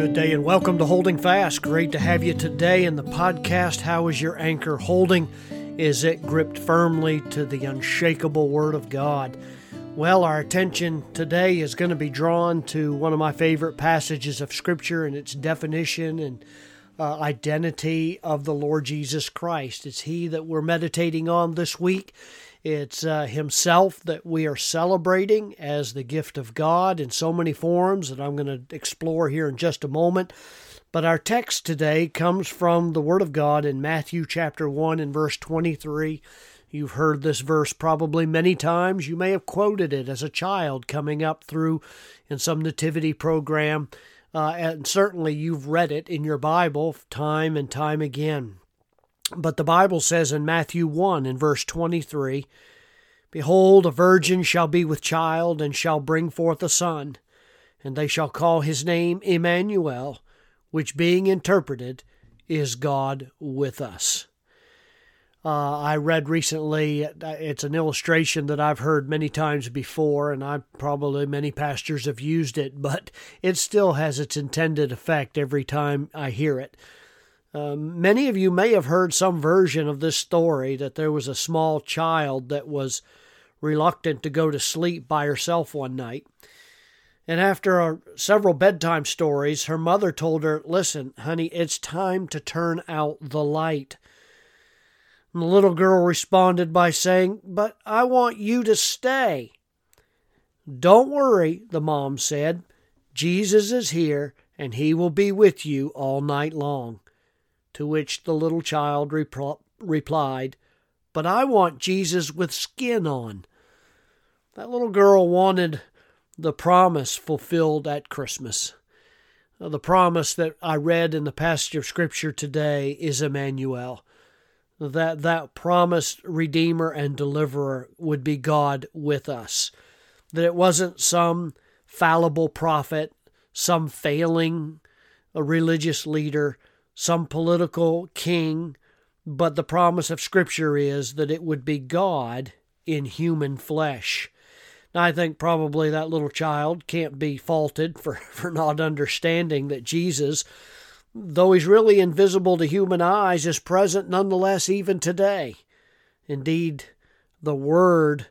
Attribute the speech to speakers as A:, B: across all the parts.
A: good day and welcome to Holding Fast. Great to have you today in the podcast. How is your anchor holding? Is it gripped firmly to the unshakable Word of God? Well, our attention today is going to be drawn to one of my favorite passages of Scripture and its definition and uh, identity of the Lord Jesus Christ. It's He that we're meditating on this week. It's uh, Himself that we are celebrating as the gift of God in so many forms that I'm going to explore here in just a moment. But our text today comes from the Word of God in Matthew chapter 1 and verse 23. You've heard this verse probably many times. You may have quoted it as a child coming up through in some nativity program. Uh, and certainly you've read it in your Bible time and time again. But the Bible says in Matthew 1 in verse 23 Behold, a virgin shall be with child, and shall bring forth a son, and they shall call his name Emmanuel, which being interpreted is God with us. Uh, I read recently, it's an illustration that I've heard many times before, and I probably many pastors have used it, but it still has its intended effect every time I hear it. Um, many of you may have heard some version of this story that there was a small child that was reluctant to go to sleep by herself one night. And after a, several bedtime stories, her mother told her, Listen, honey, it's time to turn out the light. The little girl responded by saying, But I want you to stay. Don't worry, the mom said. Jesus is here, and he will be with you all night long. To which the little child repl- replied, But I want Jesus with skin on. That little girl wanted the promise fulfilled at Christmas. The promise that I read in the passage of Scripture today is Emmanuel. That that promised Redeemer and Deliverer would be God with us. That it wasn't some fallible prophet, some failing a religious leader, some political king, but the promise of Scripture is that it would be God in human flesh. Now, I think probably that little child can't be faulted for, for not understanding that Jesus, though he's really invisible to human eyes, is present nonetheless even today. Indeed, the Word,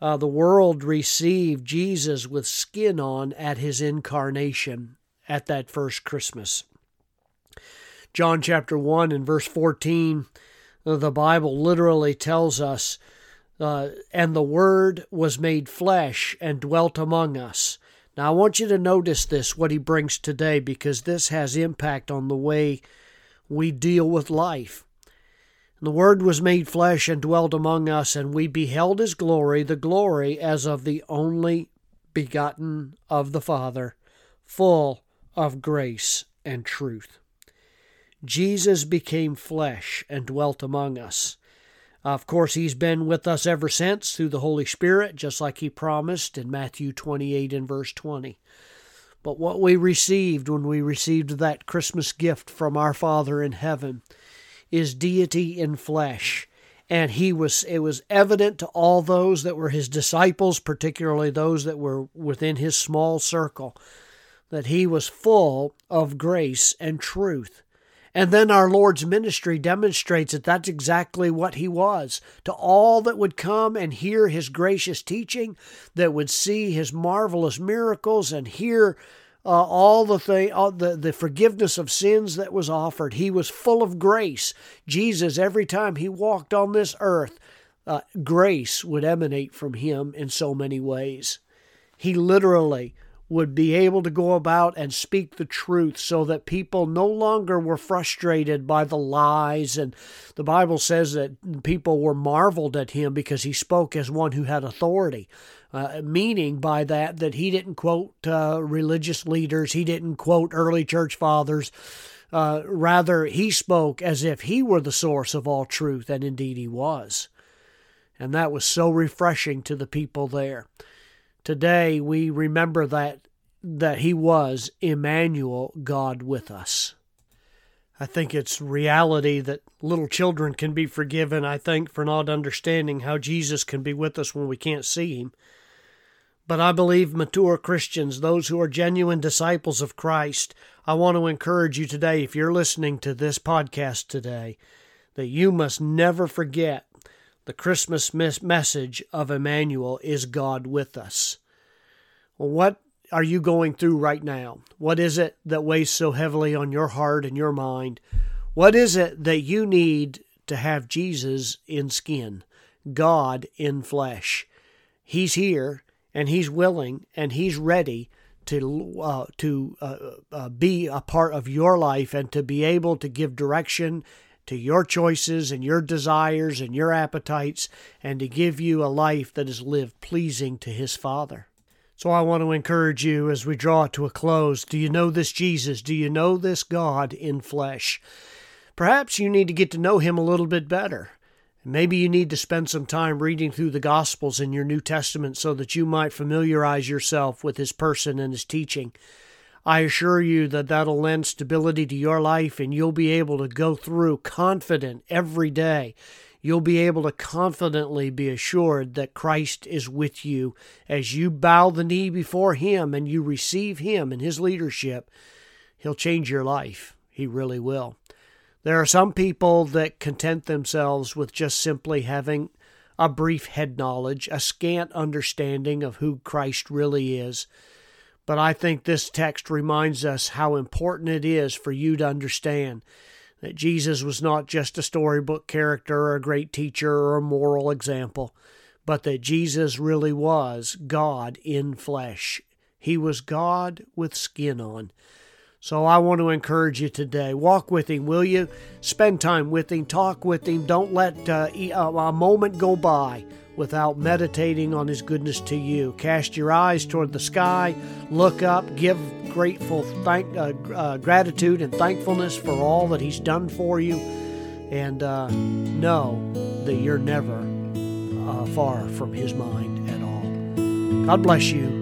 A: uh, the world received Jesus with skin on at his incarnation at that first Christmas. John chapter 1 and verse 14, uh, the Bible literally tells us, uh, and the Word was made flesh and dwelt among us. Now, I want you to notice this, what he brings today, because this has impact on the way we deal with life. The Word was made flesh and dwelt among us, and we beheld his glory, the glory as of the only begotten of the Father, full of grace and truth. Jesus became flesh and dwelt among us. Of course, he's been with us ever since through the Holy Spirit, just like he promised in Matthew 28 and verse 20. But what we received when we received that Christmas gift from our Father in heaven is deity in flesh. And he was it was evident to all those that were his disciples, particularly those that were within his small circle, that he was full of grace and truth. And then our Lord's ministry demonstrates that that's exactly what he was. To all that would come and hear his gracious teaching, that would see his marvelous miracles and hear uh, all the thing, all the, the forgiveness of sins that was offered. He was full of grace. Jesus, every time he walked on this earth, uh, grace would emanate from him in so many ways. He literally would be able to go about and speak the truth so that people no longer were frustrated by the lies. And the Bible says that people were marveled at him because he spoke as one who had authority. Uh, meaning by that that he didn't quote uh, religious leaders, he didn't quote early church fathers. Uh, rather, he spoke as if he were the source of all truth, and indeed he was. And that was so refreshing to the people there. Today we remember that that he was Emmanuel, God with us. I think it's reality that little children can be forgiven, I think, for not understanding how Jesus can be with us when we can't see him. But I believe mature Christians, those who are genuine disciples of Christ, I want to encourage you today, if you're listening to this podcast today, that you must never forget the Christmas message of Emmanuel is God with us. Well, what are you going through right now? What is it that weighs so heavily on your heart and your mind? What is it that you need to have Jesus in skin, God in flesh? He's here and He's willing and He's ready to uh, to uh, uh, be a part of your life and to be able to give direction to your choices and your desires and your appetites and to give you a life that is lived pleasing to his Father. So I want to encourage you as we draw to a close. Do you know this Jesus? Do you know this God in flesh? Perhaps you need to get to know him a little bit better. Maybe you need to spend some time reading through the Gospels in your New Testament so that you might familiarize yourself with his person and his teaching. I assure you that that'll lend stability to your life and you'll be able to go through confident every day. You'll be able to confidently be assured that Christ is with you as you bow the knee before Him and you receive Him and His leadership. He'll change your life. He really will. There are some people that content themselves with just simply having a brief head knowledge, a scant understanding of who Christ really is. But I think this text reminds us how important it is for you to understand that Jesus was not just a storybook character or a great teacher or a moral example, but that Jesus really was God in flesh. He was God with skin on. So I want to encourage you today. Walk with Him, will you? Spend time with Him, talk with Him. Don't let uh, a moment go by without meditating on His goodness to you. Cast your eyes toward the sky, look up, give grateful thank, uh, uh, gratitude and thankfulness for all that He's done for you, and uh, know that you're never uh, far from His mind at all. God bless you